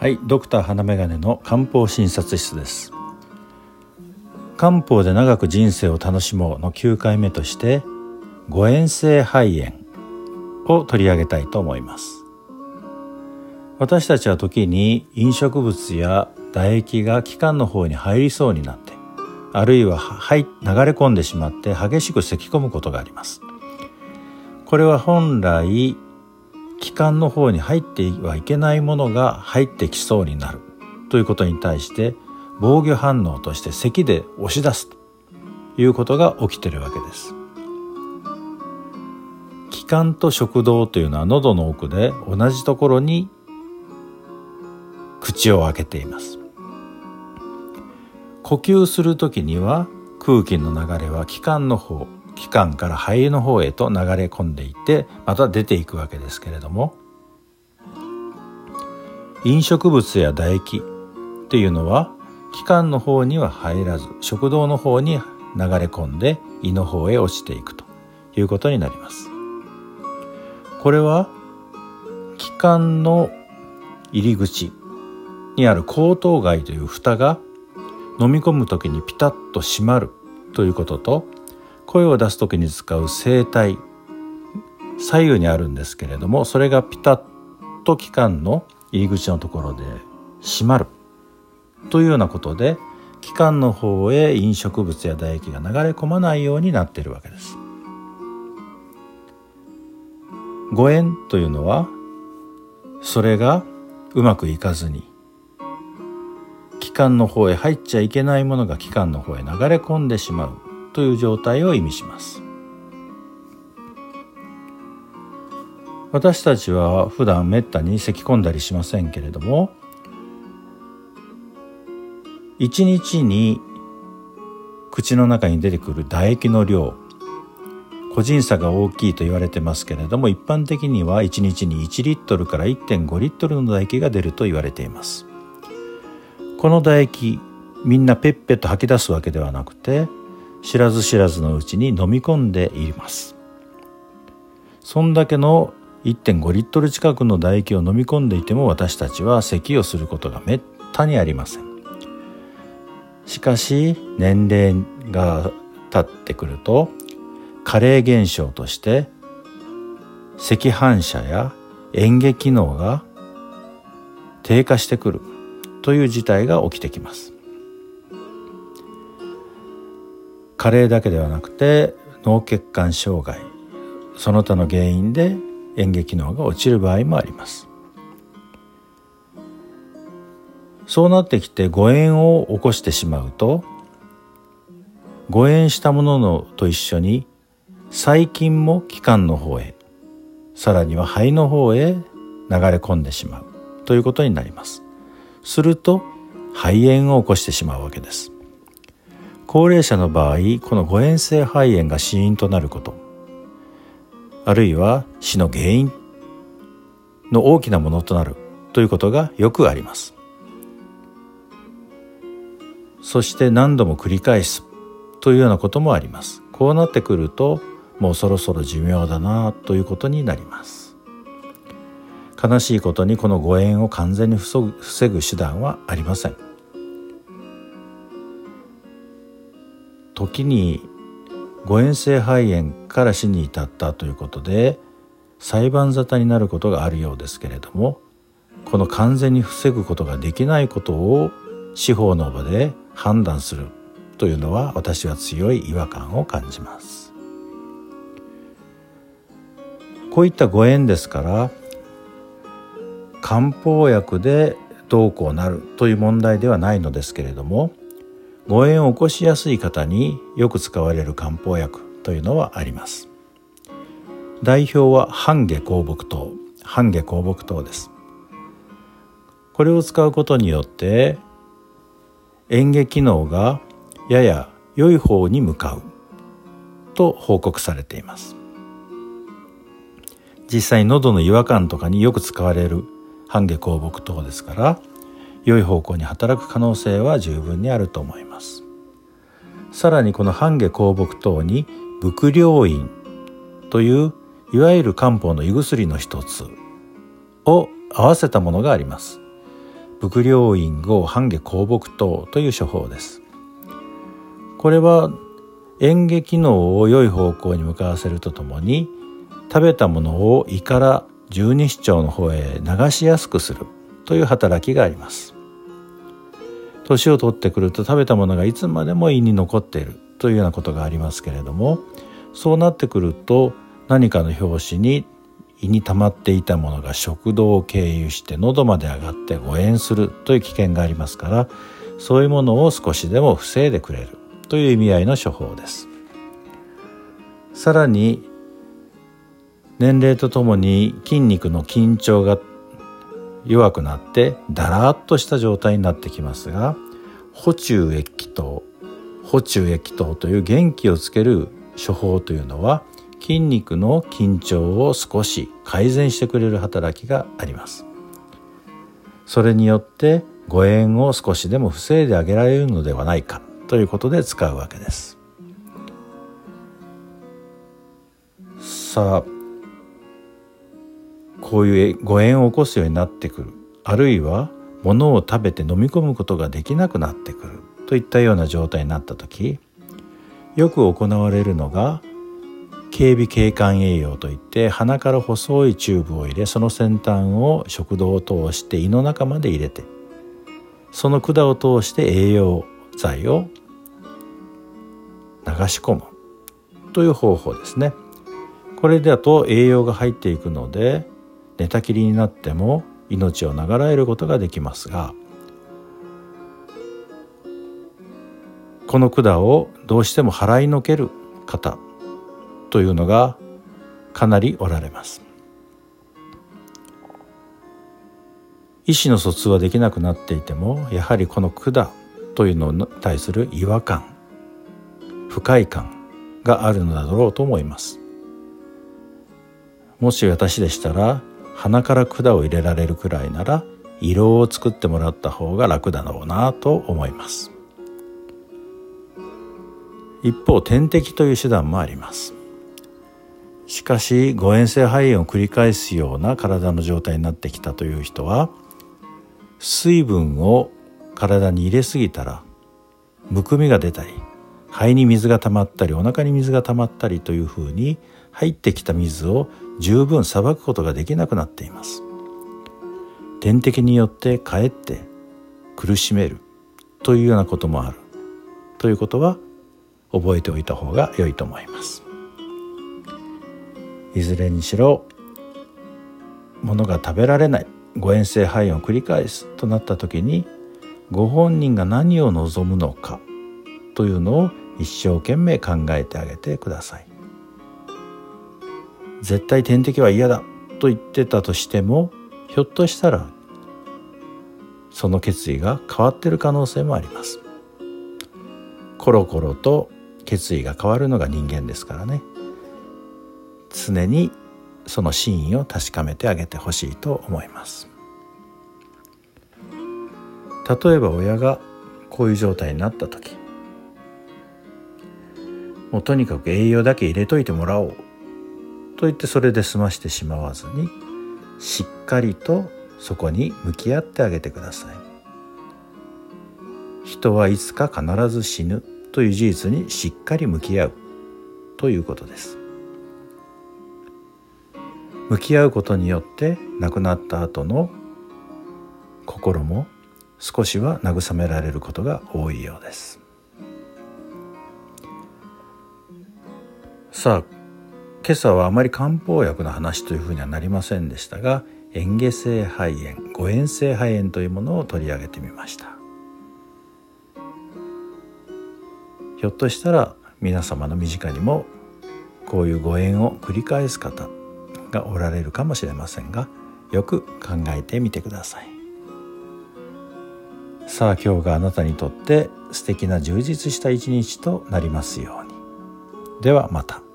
はいドクター花眼鏡の漢方診察室です。漢方で長く人生を楽しもうの9回目として誤嚥性肺炎を取り上げたいと思います。私たちは時に飲食物や唾液が気管の方に入りそうになってあるいは流れ込んでしまって激しく咳き込むことがあります。これは本来気管の方に入ってはいけないものが入ってきそうになる。ということに対して防御反応として咳で押し出すということが起きてるわけです。気管と食道というのは喉の奥で同じところに口を開けています。呼吸する時には空気の流れは気管の方気管から肺の方へと流れ込んでいってまた出ていくわけですけれども。飲食物や唾液っていうのは気管の方には入らず食道の方に流れ込んで胃の方へ落ちていくということになります。これは気管の入り口にある喉頭蓋という蓋が飲み込む時にピタッと閉まるということと声を出す時に使う声帯。左右にあるんですけれどもそれがピタッと気管の入り口のところで閉まる。というようなことで気管の方へ飲食物や唾液が流れ込まないようになっているわけです。誤嚥というのはそれがうまくいかずに気管の方へ入っちゃいけないものが気管の方へ流れ込んでしまう。という状態を意味します。私たちは普段めったに咳き込んだりしませんけれども一日に口の中に出てくる唾液の量個人差が大きいと言われてますけれども一般的には1日に1リットルから1.5リットルの唾液が出ると言われています。この唾液みんなペッペッと吐き出すわけではなくて知らず知らずのうちに飲み込んでいます。そんだけの1.5リットル近くの唾液を飲み込んでいても私たちは咳をすることがめったにありません。しかし年齢が経ってくると加齢現象として赤反射や嚥下機能が低下してくるという事態が起きてきます。加齢だけではなくて脳血管障害その他の原因で嚥下機能が落ちる場合もあります。そうなってきて誤嚥を起こしてしまうと誤嚥したもののと一緒に細菌も気管の方へさらには肺の方へ流れ込んでしまうということになります。すると肺炎を起こしてしまうわけです。高齢者の場合この誤嚥性肺炎が死因となること。あるいは死の原因の大きなものとなるということがよくあります。そして何度も繰り返すというようなこともあります。こうなってくるともうそろそろ寿命だなということになります。悲しいことにこの誤嚥を完全に防ぐ手段はありません。時に誤嚥性肺炎から死に至ったということで裁判沙汰になることがあるようですけれどもこの完全に防ぐことができないことを司法の場で判断するというのは私は強い違和感を感じます。こういったご縁ですから漢方薬でどうこうなるという問題ではないのですけれども誤嚥を起こしやすい方によく使われる漢方薬というのはあります。代表は半下香木糖。半下香木糖です。これを使うことによって嚥下機能がやや良い方に向かうと報告されています。実際喉の違和感とかによく使われる半下香木糖ですから良い方向に働く可能性は十分にあると思います。さらにこの半下香木等に伏量院といういわゆる漢方の胃薬の一つを合わせたものがあります。伏量院後半下香木等という処方です。これは嚥下機能を良い方向に向かわせるとともに食べたものを胃から十二指腸の方へ流しやすくするという働きがあります。年を取ってくると食べたものがいつまでも胃に残っているというようなことがありますけれどもそうなってくると何かの拍子に胃に溜まっていたものが食道を経由して喉まで上がって誤嚥するという危険がありますからそういうものを少しでも防いでくれるという意味合いの処方です。さらに年齢とともに筋肉の緊張が弱くなってだらっとした状態になってきますが補中液糖補中液糖という元気をつける処方というのは筋肉の緊張を少し改善してくれる働きがあります。それによって誤嚥を少しでも防いであげられるのではないかということで使うわけです。さあこういう誤嚥を起こすようになってくる。あるいは物を食べて飲み込むことができなくなってくる。といったような状態になった時よく行われるのが警備景観栄養といって鼻から細いチューブを入れその先端を食道を通して胃の中まで入れてその管を通して栄養剤を流し込む。という方法ですね。これだと栄養が入っていくので寝たきりになっても命を長らえることができますがこの管をどうしても払いのける方というのがかなりおられます。意思の疎通はできなくなっていてもやはりこの管というのに対する違和感不快感があるのだろうと思います。もし私でしたら鼻から管を入れられるくらいなら色を作ってもらった方が楽だろうなと思います。一方点滴という手段もあります。しかし誤嚥性肺炎を繰り返すような体の状態になってきたという人は水分を体に入れすぎたらむくみが出たり肺に水が溜まったりお腹に水が溜まったりというふうに入ってきた水を十分さばくことができなくなっています。点滴によってかえって苦しめるというようなこともある。ということは覚えておいた方が良いと思います。いずれにしろ物が食べられない誤嚥性肺炎を繰り返すとなった時にご本人が何を望むのかというのを一生懸命考えてあげてください。絶対点滴は嫌だと言ってたとしてもひょっとしたらその決意が変わってる可能性もあります。コロコロと決意が変わるのが人間ですからね。常にその真意を確かめてあげてほしいと思います。例えば親がこういう状態になった時もうとにかく栄養だけ入れといてもらおう。と言ってそれで済ましてしまわずにしっかりとそこに向き合ってあげてください。人はいつか必ず死ぬという事実にしっかり向き合うということです。向き合うことによって亡くなった後の心も少しは慰められることが多いようです。さあ今朝はあまり漢方薬の話というふうにはなりませんでしたが嚥下性肺炎誤嚥性肺炎というものを取り上げてみました。ひょっとしたら皆様の身近にもこういう誤嚥を繰り返す方がおられるかもしれませんがよく考えてみてください。さあ今日があなたにとって素敵な充実した一日となりますように。ではまた。